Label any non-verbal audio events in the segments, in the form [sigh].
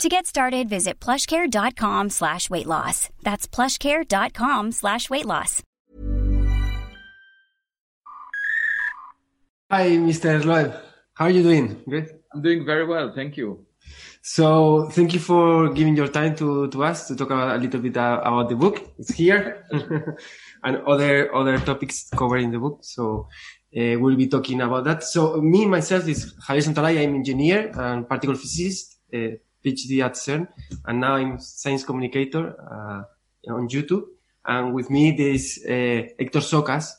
To get started, visit plushcare.com slash weight loss. That's plushcare.com slash weight loss. Hi, Mr. Loeb. How are you doing? Good? I'm doing very well, thank you. So, thank you for giving your time to, to us to talk about, a little bit about the book. It's here [laughs] and other other topics covered in the book. So, uh, we'll be talking about that. So, me myself is Javier Santolaya. I'm engineer and particle physicist. Uh, PhD at CERN, and now I'm science communicator uh, on YouTube. And with me there's uh, Hector Socas,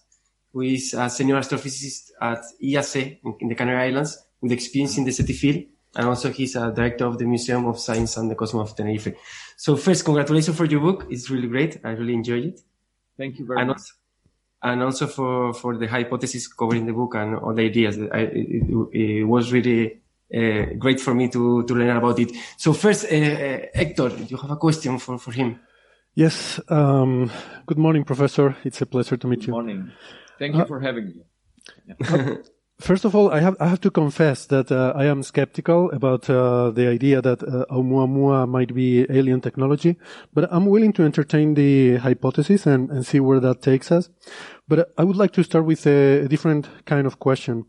who is a senior astrophysicist at IAC in, in, the Canary Islands with experience in the SETI field. And also he's a director of the Museum of Science and the Cosmos of Tenerife. So first, congratulations for your book. It's really great. I really enjoyed it. Thank you very and much. Also, and also for, for the hypothesis covered in the book and all the ideas. I, it, it was really uh, great for me to, to learn about it. So first, uh, uh, Hector, you have a question for, for him. Yes. Um, good morning, Professor. It's a pleasure to meet good you. Good morning. Thank you for having me. Yeah. First of all, I have I have to confess that uh, I am skeptical about uh, the idea that uh, Oumuamua might be alien technology, but I'm willing to entertain the hypothesis and, and see where that takes us. But I would like to start with a, a different kind of question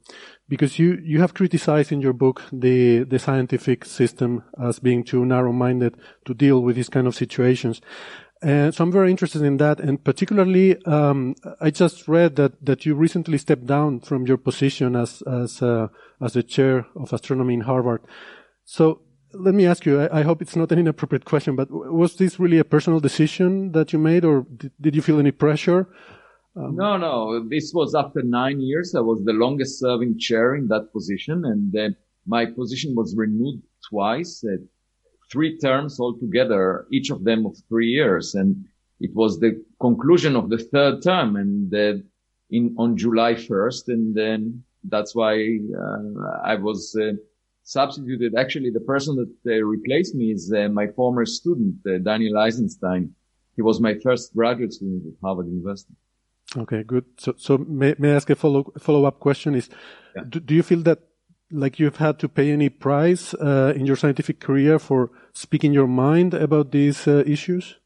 because you, you have criticized in your book the, the scientific system as being too narrow-minded to deal with these kind of situations. And so I'm very interested in that. And particularly, um, I just read that, that you recently stepped down from your position as, as, uh, as the chair of astronomy in Harvard. So let me ask you, I, I, hope it's not an inappropriate question, but was this really a personal decision that you made or did, did you feel any pressure? Um, no, no. This was after nine years. I was the longest serving chair in that position, and uh, my position was renewed twice, uh, three terms altogether, each of them of three years. And it was the conclusion of the third term, and uh, in on July 1st, and then that's why uh, I was uh, substituted. Actually, the person that uh, replaced me is my former student, Daniel Eisenstein. He was my first graduate student at Harvard University. Okay, good. So, so may, may I ask a follow follow up question? Is yeah. do, do, you feel that like you've had to pay any price uh, in your scientific career for speaking your mind about these uh, issues?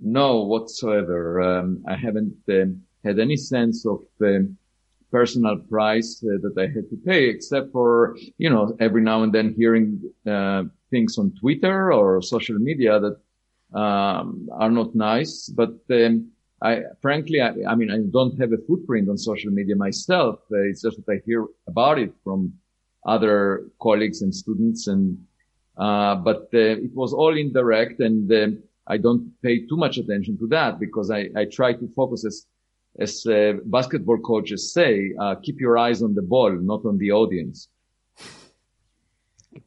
No, whatsoever. Um, I haven't um, had any sense of um, personal price uh, that I had to pay, except for you know every now and then hearing uh, things on Twitter or social media that um, are not nice, but um, I frankly, I, I, mean, I don't have a footprint on social media myself. Uh, it's just that I hear about it from other colleagues and students, and uh, but uh, it was all indirect, and um, I don't pay too much attention to that because I, I try to focus as as uh, basketball coaches say, uh, keep your eyes on the ball, not on the audience.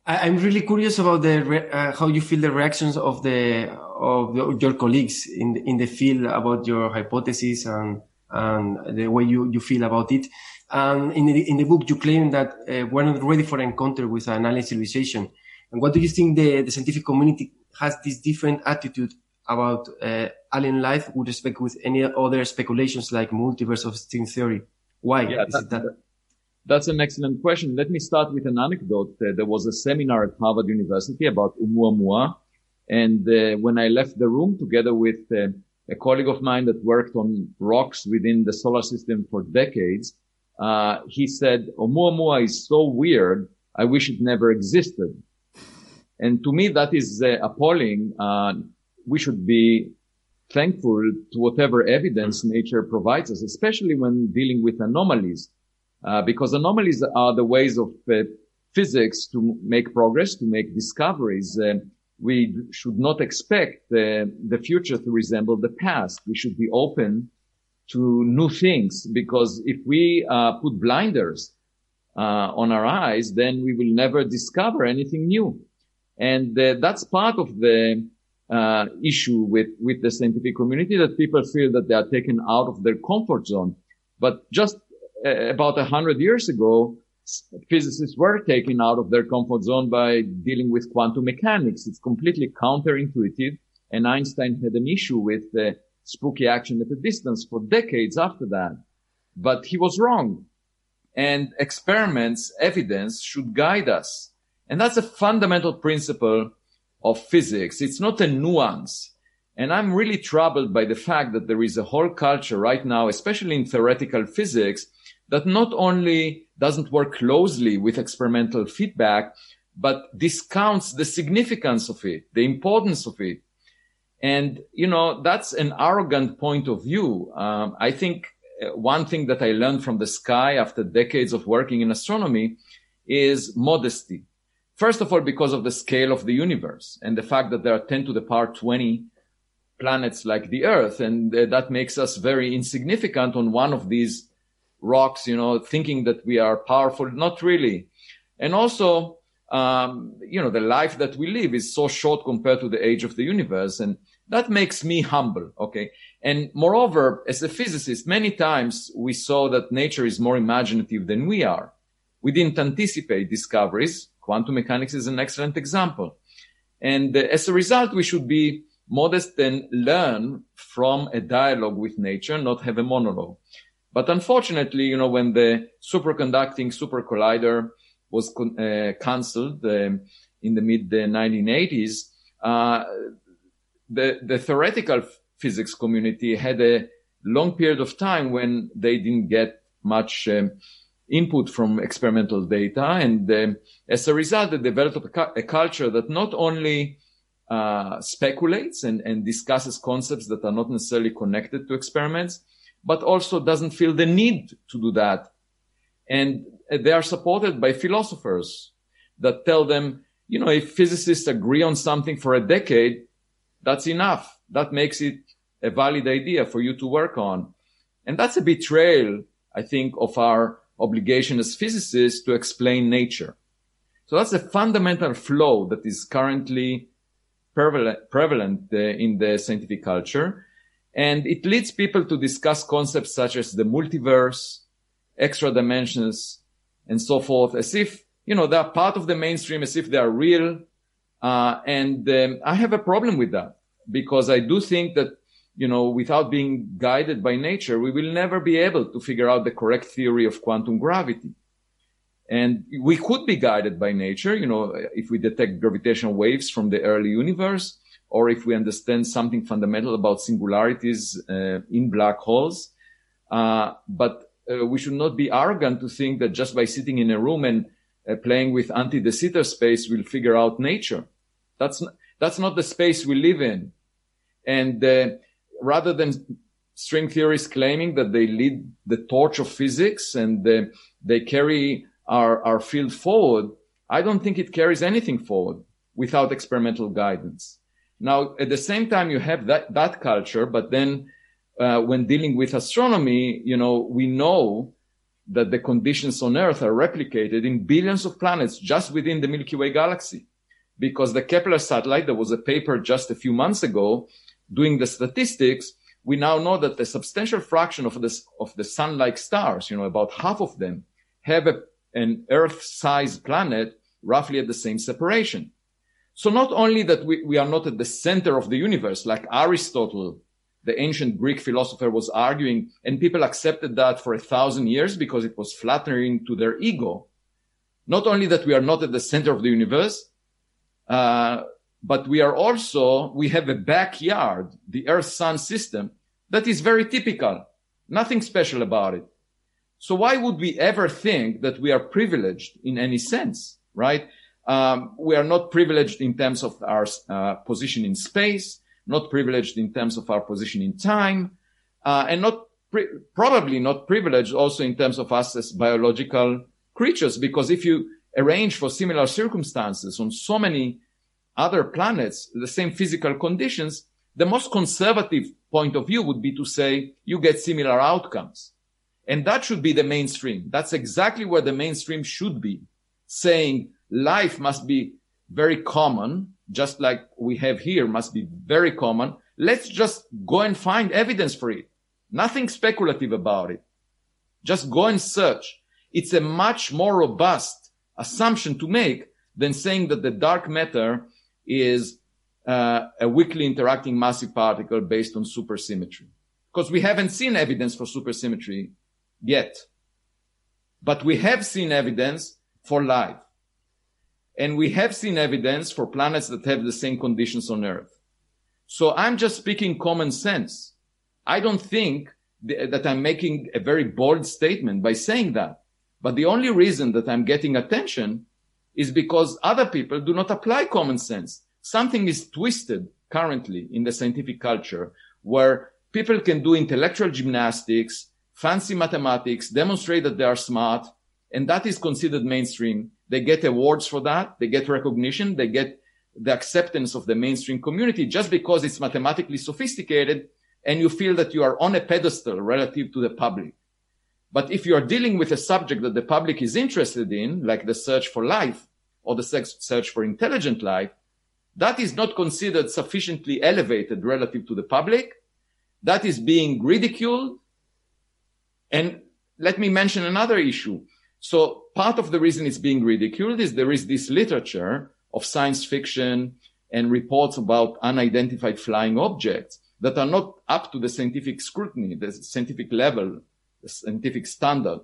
I'm really curious about the uh, how you feel the reactions of the of your colleagues in the, in the field about your hypothesis and and the way you, you feel about it. And in the, in the book, you claim that uh, we're not ready for an encounter with an alien civilization. And what do you think the, the scientific community has this different attitude about uh, alien life with respect with any other speculations like multiverse of string theory? Why yeah, is it that? That's an excellent question. Let me start with an anecdote. Uh, there was a seminar at Harvard University about Oumuamua. And uh, when I left the room together with uh, a colleague of mine that worked on rocks within the solar system for decades, uh, he said, Oumuamua is so weird. I wish it never existed. And to me, that is uh, appalling. Uh, we should be thankful to whatever evidence nature provides us, especially when dealing with anomalies. Uh, because anomalies are the ways of uh, physics to make progress, to make discoveries. Uh, we should not expect the future to resemble the past. We should be open to new things because if we uh, put blinders uh, on our eyes, then we will never discover anything new. And that's part of the uh, issue with, with the scientific community that people feel that they are taken out of their comfort zone. But just uh, Uh, about a hundred years ago, physicists were taken out of their comfort zone by dealing with quantum mechanics. It's completely counterintuitive. And Einstein had an issue with the spooky action at a distance for decades after that. But he was wrong. And experiments, evidence should guide us. And that's a fundamental principle of physics. It's not a nuance. And I'm really troubled by the fact that there is a whole culture right now, especially in theoretical physics, that not only doesn't work closely with experimental feedback, but discounts the significance of it, the importance of it. And, you know, that's an arrogant point of view. Um, I think uh, one thing that I learned from the sky after decades of working in astronomy is modesty. First of all, because of the scale of the universe and the fact that there are 10 to the power 20 planets like the Earth. And uh, that makes us very insignificant on one of these rocks, you know, thinking that we are powerful. Not really. And also, um, you know, the life that we live is so short compared to the age of the universe. And that makes me humble. Okay. And moreover, as a physicist, many times we saw that nature is more imaginative than we are. We didn't anticipate discoveries. Quantum mechanics is an excellent example. And uh, as a result, we should be modest and learn from a dialogue with nature, not have a monologue. But unfortunately, you know, when the superconducting super collider was con- uh, cancelled um, in the mid 1980s, uh, the, the theoretical physics community had a long period of time when they didn't get much um, input from experimental data. And um, as a result, they developed a, cu- a culture that not only uh, speculates and, and discusses concepts that are not necessarily connected to experiments, but also doesn't feel the need to do that. And they are supported by philosophers that tell them, you know, if physicists agree on something for a decade, that's enough. That makes it a valid idea for you to work on. And that's a betrayal, I think, of our obligation as physicists to explain nature. So that's a fundamental flaw that is currently prevalent, prevalent uh, in the scientific culture. And it leads people to discuss concepts such as the multiverse, extra dimensions, and so forth, as if, you know, they're part of the mainstream, as if they are real. Uh, and um, I have a problem with that because I do think that, you know, without being guided by nature, we will never be able to figure out the correct theory of quantum gravity. And we could be guided by nature, you know, if we detect gravitational waves from the early universe, or if we understand something fundamental about singularities uh, in black holes. Uh, but uh, we should not be arrogant to think that just by sitting in a room and playing with anti de Sitter space, we'll figure out nature. That's not, that's not the space we live in. And uh, rather than string theorists claiming that they lead the torch of physics and uh, they carry our, our field forward, I don't think it carries anything forward without experimental guidance. Now, at the same time, you have that, that culture, but then uh, when dealing with astronomy, you know, we know that the conditions on Earth are replicated in billions of planets just within the Milky Way galaxy. Because the Kepler satellite, there was a paper just a few months ago doing the statistics. We now know that a substantial fraction of this, of the sun-like stars, you know, about half of them have a, an Earth-sized planet roughly at the same separation. So not only that we, we are not at the center of the universe, like Aristotle, the ancient Greek philosopher was arguing, and people accepted that for a thousand years because it was flattering to their ego. Not only that we are not at the center of the universe, uh, but we are also, we have a backyard, the Earth Sun system, that is very typical. Nothing special about it. So why would we ever think that we are privileged in any sense, right? Um, we are not privileged in terms of our uh, position in space, not privileged in terms of our position in time, uh, and not probably not privileged also in terms of us as biological creatures. Because if you arrange for similar circumstances on so many other planets, the same physical conditions, the most conservative point of view would be to say you get similar outcomes. And that should be the mainstream. That's exactly where the mainstream should be saying life must be very common, just like we have here must be very common. Let's just go and find evidence for it. Nothing speculative about it. Just go and search. It's a much more robust assumption to make than saying that the dark matter is uh, a weakly interacting massive particle based on supersymmetry. Because we haven't seen evidence for supersymmetry yet. But we have seen evidence for life. And we have seen evidence for planets that have the same conditions on Earth. So I'm just speaking common sense. I don't think th- that I'm making a very bold statement by saying that. But the only reason that I'm getting attention is because other people do not apply common sense. Something is twisted currently in the scientific culture where people can do intellectual gymnastics, fancy mathematics, demonstrate that they are smart, and that is considered mainstream. They get awards for that. They get recognition. They get the acceptance of the mainstream community just because it's mathematically sophisticated and you feel that you are on a pedestal relative to the public. But if you are dealing with a subject that the public is interested in, like the search for life or the search for intelligent life, that is not considered sufficiently elevated relative to the public. That is being ridiculed. And let me mention another issue. So part of the reason it's being ridiculed is there is this literature of science fiction and reports about unidentified flying objects that are not up to the scientific scrutiny, the scientific level, the scientific standard.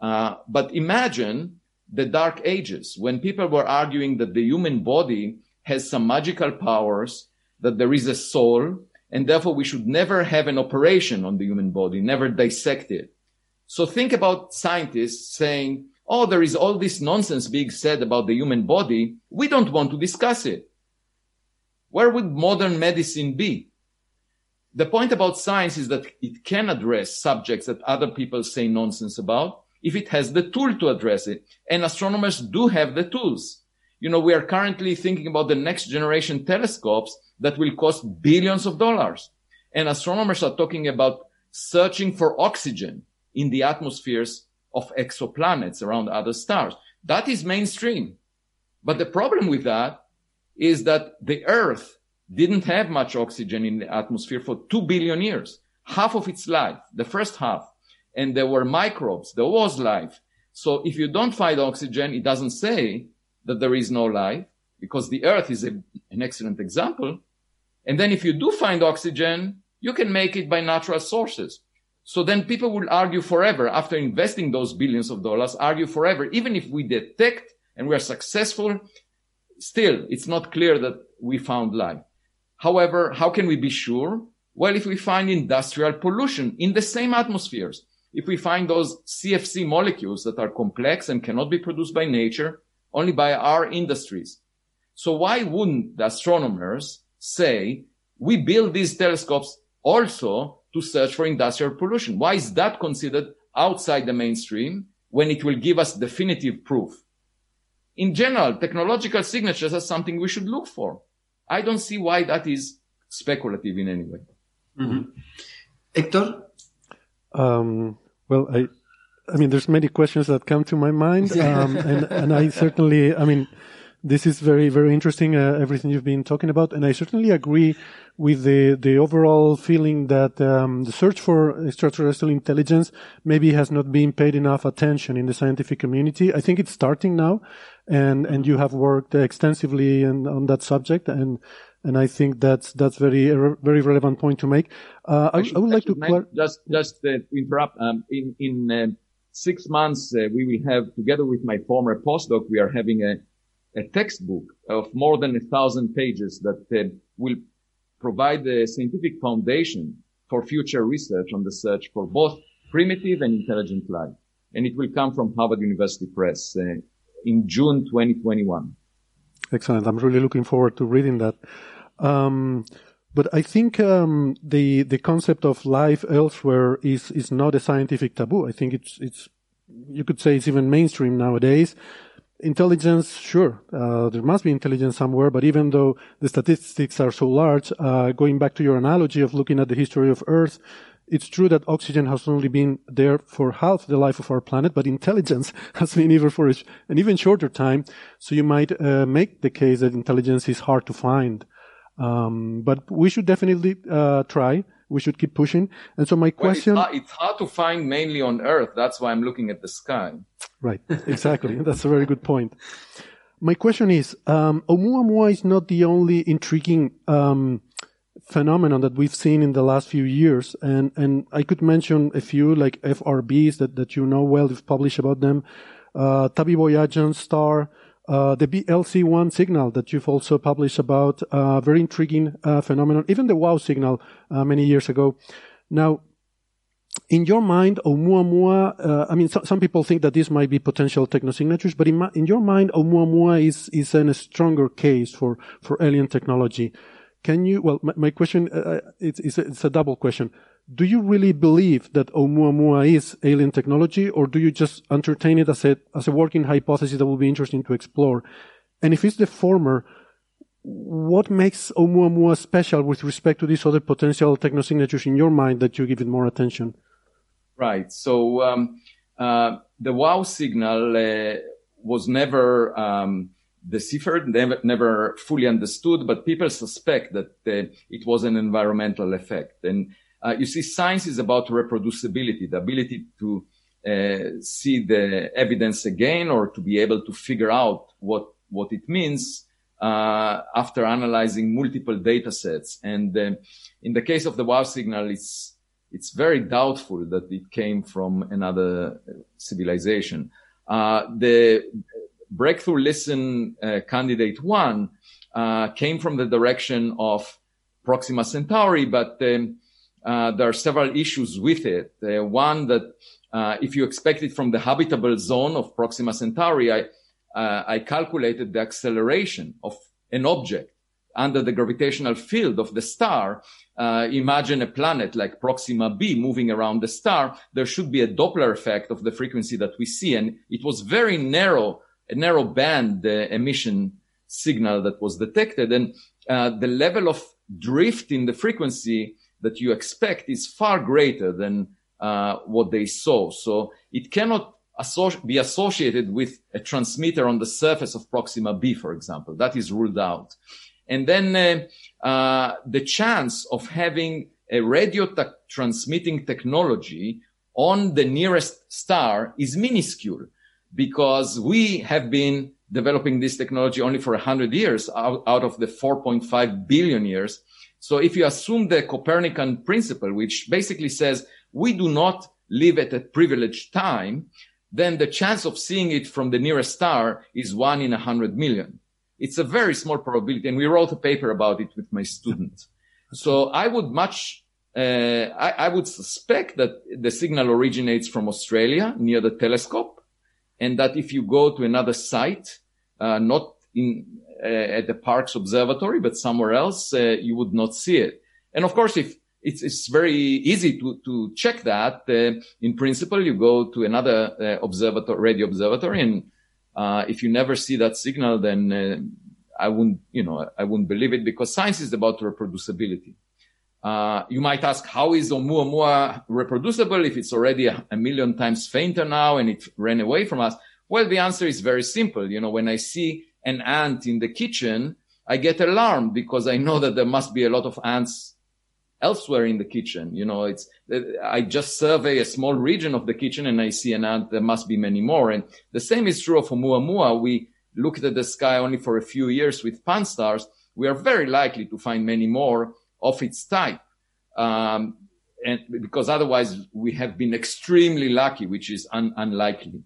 Uh, but imagine the dark ages when people were arguing that the human body has some magical powers, that there is a soul, and therefore we should never have an operation on the human body, never dissect it. So think about scientists saying, oh, there is all this nonsense being said about the human body. We don't want to discuss it. Where would modern medicine be? The point about science is that it can address subjects that other people say nonsense about if it has the tool to address it. And astronomers do have the tools. You know, we are currently thinking about the next generation telescopes that will cost billions of dollars. And astronomers are talking about searching for oxygen in the atmospheres of exoplanets around other stars. That is mainstream. But the problem with that is that the Earth didn't have much oxygen in the atmosphere for two billion years, half of its life, the first half. And there were microbes, there was life. So if you don't find oxygen, it doesn't say that there is no life because the Earth is a, an excellent example. And then if you do find oxygen, you can make it by natural sources. So then people will argue forever after investing those billions of dollars, argue forever, even if we detect and we are successful, still it's not clear that we found life. However, how can we be sure? Well, if we find industrial pollution in the same atmospheres, if we find those CFC molecules that are complex and cannot be produced by nature, only by our industries. So why wouldn't the astronomers say, we build these telescopes also to search for industrial pollution. Why is that considered outside the mainstream when it will give us definitive proof? In general, technological signatures are something we should look for. I don't see why that is speculative in any way. Mm-hmm. Hector? Um, well, I, I mean, there's many questions that come to my mind, um, and, and I certainly, I mean, this is very, very interesting, uh, everything you've been talking about. And I certainly agree with the, the overall feeling that um, the search for extraterrestrial intelligence maybe has not been paid enough attention in the scientific community. I think it's starting now. And, and you have worked extensively in, on that subject. And, and I think that's that's very very relevant point to make. Uh, I, I, would like to clar- just just uh, interrupt. Um, in in uh, six months, uh, we will have together with my former postdoc, we are having a a textbook of more than a thousand pages that uh, will provide the scientific foundation for future research on the search for both primitive and intelligent life. And it will come from Harvard University Press uh, in June 2021. Excellent. I'm really looking forward to reading that. Um, but I think um, the the concept of life elsewhere is is not a scientific taboo. I think it's it's you could say it's even mainstream nowadays intelligence, sure, uh, there must be intelligence somewhere, but even though the statistics are so large, uh, going back to your analogy of looking at the history of Earth, it's true that oxygen has only been there for half the life of our planet, but intelligence [laughs] has been here for an even shorter time. So you might uh, make the case that intelligence is hard to find. Um, but we should definitely uh, try. We should keep pushing. And so my question: well, it's, hard, it's, hard, to find mainly on Earth. That's why I'm looking at the sky. Right. Exactly. [laughs] That's a very good point. My question is: um, Oumuamua is not the only intriguing um, phenomenon that we've seen in the last few years. And, and I could mention a few like FRBs that, that you know well, you've published about them. Uh, Tabby star, uh, the BLC1 signal that you've also published about, uh, very intriguing, uh, phenomenon, even the WOW signal, uh, many years ago. Now, in your mind, Oumuamua, uh, I mean, so, some people think that this might be potential technosignatures, but in, in your mind, Oumuamua is, is a stronger case for, for alien technology. Can you, well, my, my question, it's, it's, a, it's a double question. Do you really believe that Oumuamua is alien technology, or do you just entertain it as a, as a working hypothesis that will be interesting to explore? And if it's the former, what makes Oumuamua special with respect to these other potential technosignatures in your mind that you give it more attention? Right. So um, uh, the WOW signal uh, was never um, deciphered, never, never fully understood, but people suspect that uh, it was an environmental effect. And uh, you see, science is about reproducibility, the ability to uh, see the evidence again or to be able to figure out what, what it means uh, after analyzing multiple data sets. And uh, in the case of the WOW signal, it's, it's very doubtful that it came from another civilization. Uh, the breakthrough listen uh, candidate one uh, came from the direction of Proxima Centauri, but um, uh, there are several issues with it. Uh, one that uh, if you expect it from the habitable zone of Proxima Centauri, I, uh, I calculated the acceleration of an object under the gravitational field of the star, uh, imagine a planet like Proxima b moving around the star, there should be a Doppler effect of the frequency that we see. And it was very narrow a narrow band emission signal that was detected. And uh, the level of drift in the frequency that you expect is far greater than uh, what they saw. So it cannot associ- be associated with a transmitter on the surface of Proxima b, for example. That is ruled out. And then uh, uh the chance of having a radio transmitting technology on the nearest star is minuscule because we have been developing this technology only for 100 years out, out of the 4.5 billion years. So if you assume the Copernican principle, which basically says we do not live at a privileged time, then the chance of seeing it from the nearest star is one in a hundred million. It's a very small probability. And we wrote a paper about it with my students. So I would much, uh, I, I would suspect that the signal originates from Australia near the telescope and that if you go to another site, uh, not in at the Parkes Observatory, but somewhere else, uh, you would not see it. And of course, if it's, it's very easy to, to check that, uh, in principle, you go to another uh, observatory, radio observatory, and uh, if you never see that signal, then I wouldn't, you know, I wouldn't believe it because science is about reproducibility. Uh, you might ask, how is Oumuamua reproducible if it's already a, a, million times fainter now and it ran away from us? Well, the answer is very simple. You know, when I see an ant in the kitchen, I get alarmed because I know that there must be a lot of ants elsewhere in the kitchen. You know, it's, I just survey a small region of the kitchen and I see an ant. There must be many more. And the same is true of Oumuamua. We looked at the sky only for a few years with Pan-STARRS. We are very likely to find many more of its type. Um, and because otherwise we have been extremely lucky, which is un- unlikely.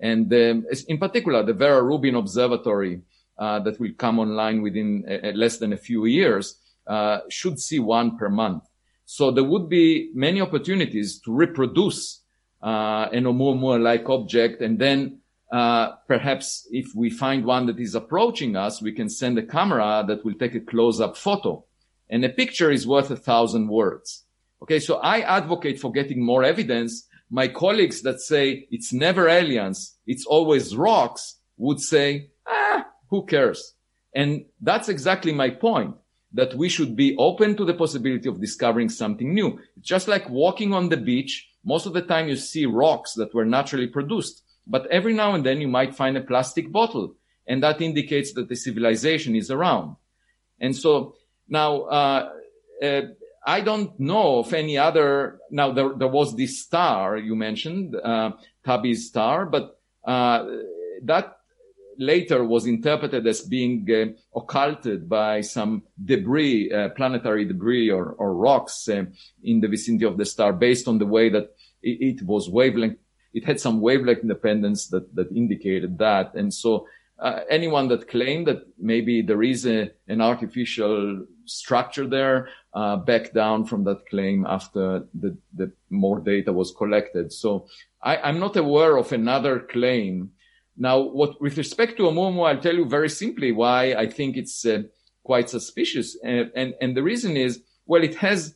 And um, in particular, the Vera Rubin Observatory uh, that will come online within uh, less than a few years uh, should see one per month. So there would be many opportunities to reproduce uh, an Oumuamua-like object, and then uh, perhaps if we find one that is approaching us, we can send a camera that will take a close-up photo and a picture is worth a thousand words. Okay. So I advocate for getting more evidence. My colleagues that say it's never aliens, it's always rocks would say, ah, who cares? And that's exactly my point. that we should be open to the possibility of discovering something new. Just like walking on the beach. Most of the time you see rocks that were naturally produced, but every now and then you might find a plastic bottle and that indicates that the civilization is around. And so now, uh, uh, I don't know of any other. Now there, there was this star you mentioned, uh, Tabby's star, but uh, that later was interpreted as being uh, occulted by some debris, uh, planetary debris or, or rocks uh, in the vicinity of the star based on the way that it, it, was wavelength. It had some wavelength independence that, that indicated that. And so uh, anyone that claimed that maybe there is a, an artificial structure there uh, back down from that claim after the, the more data was collected. So I, I'm not aware of another claim now, what with respect to Oumuamua, I'll tell you very simply why I think it's uh, quite suspicious. And, and, and the reason is, well, it has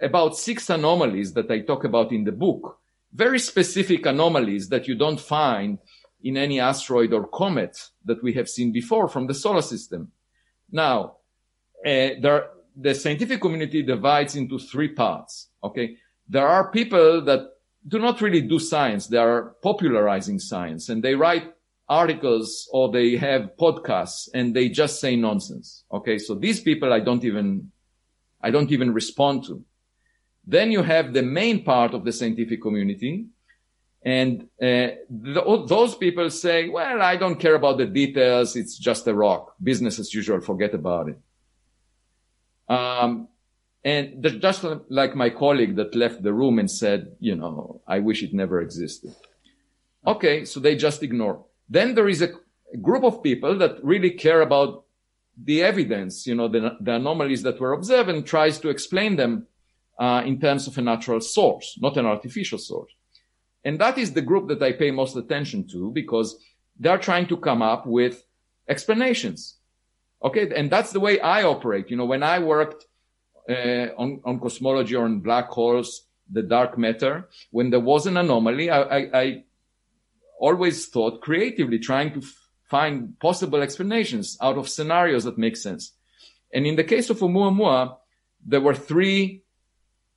about six anomalies that I talk about in the book. Very specific anomalies that you don't find in any asteroid or comet that we have seen before from the solar system. Now, uh, there, the scientific community divides into three parts. Okay. There are people that do not really do science. They are popularizing science and they write articles or they have podcasts and they just say nonsense. Okay. So these people I don't even, I don't even respond to. Then you have the main part of the scientific community. And uh, th- those people say, well, I don't care about the details. It's just a rock. Business as usual. Forget about it. Um, and just like my colleague that left the room and said, you know, I wish it never existed. Okay, so they just ignore. Then there is a group of people that really care about the evidence, you know, the, the anomalies that were observed and tries to explain them uh, in terms of a natural source, not an artificial source. And that is the group that I pay most attention to because they're trying to come up with explanations. Okay. And that's the way I operate. You know, when I worked uh, on, on cosmology or on black holes, the dark matter, when there was an anomaly, I, I, I always thought creatively, trying to f- find possible explanations out of scenarios that make sense. And in the case of Oumuamua, there were three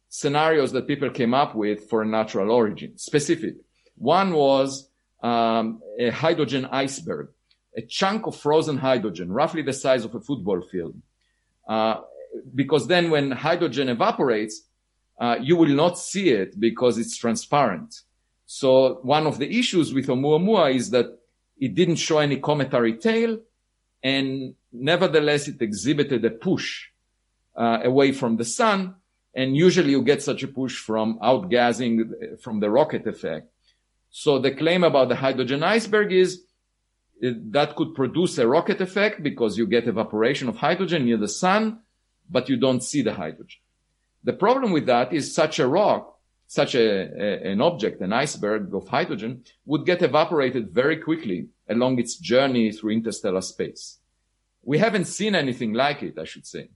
scenarios that people came up with for a natural origin, specific. One was um, a hydrogen iceberg, a chunk of frozen hydrogen, roughly the size of a football field. Uh, because then when hydrogen evaporates, uh, you will not see it because it's transparent. So one of the issues with Oumuamua is that it didn't show any cometary tail, and nevertheless it exhibited a push uh, away from the sun. And usually you get such a push from outgassing from the rocket effect. So the claim about the hydrogen iceberg is that could produce a rocket effect because you get evaporation of hydrogen near the sun but you don't see the hydrogen. The problem with that is such a rock, such a, a, an object, an iceberg of hydrogen would get evaporated very quickly along its journey through interstellar space. We haven't seen anything like it, I should say.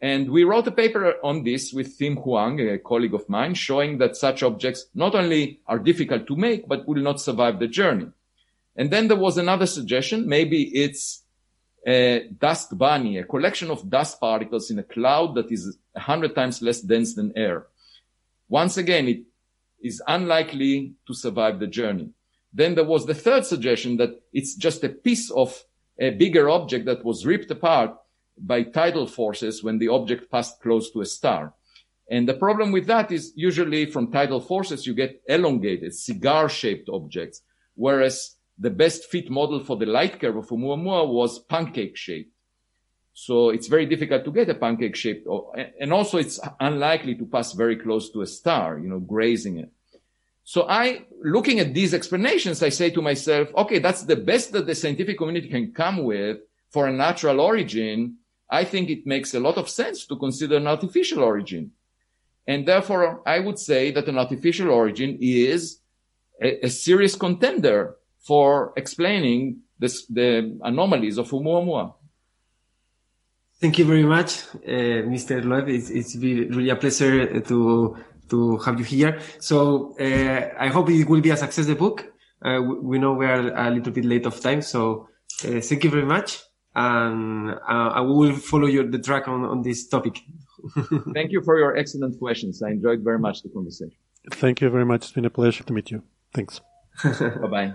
And we wrote a paper on this with Thiem Hoang, a colleague of mine, showing that such objects not only are difficult to make, but will not survive the journey. And then there was another suggestion. Maybe it's a dust bunny, a collection of dust particles in a cloud that is a hundred times less dense than air. Once again, it is unlikely to survive the journey. Then there was the third suggestion that it's just a piece of a bigger object that was ripped apart by tidal forces when the object passed close to a star. And the problem with that is usually from tidal forces, you get elongated, cigar shaped objects, whereas the best fit model for the light curve of Oumuamua was pancake shaped. So it's very difficult to get a pancake shaped, and also it's unlikely to pass very close to a star, you know, grazing it. So I, looking at these explanations, I say to myself, okay, that's the best that the scientific community can come with for a natural origin. I think it makes a lot of sense to consider an artificial origin. And therefore, I would say that an artificial origin is a, a serious contender for explaining this, the anomalies of Oumuamua. Thank you very much, uh, Mr. Loeb. It's, it's been really a pleasure to to have you here. So uh, I hope it will be a success. The book. Uh, we know we are a little bit late of time, so uh, thank you very much. and uh, I will follow your, the track on, on this topic. [laughs] Thank you for your excellent questions. I enjoyed very much the conversation. Thank you very much. It's been a pleasure to meet you. Thanks. [laughs] Bye-bye.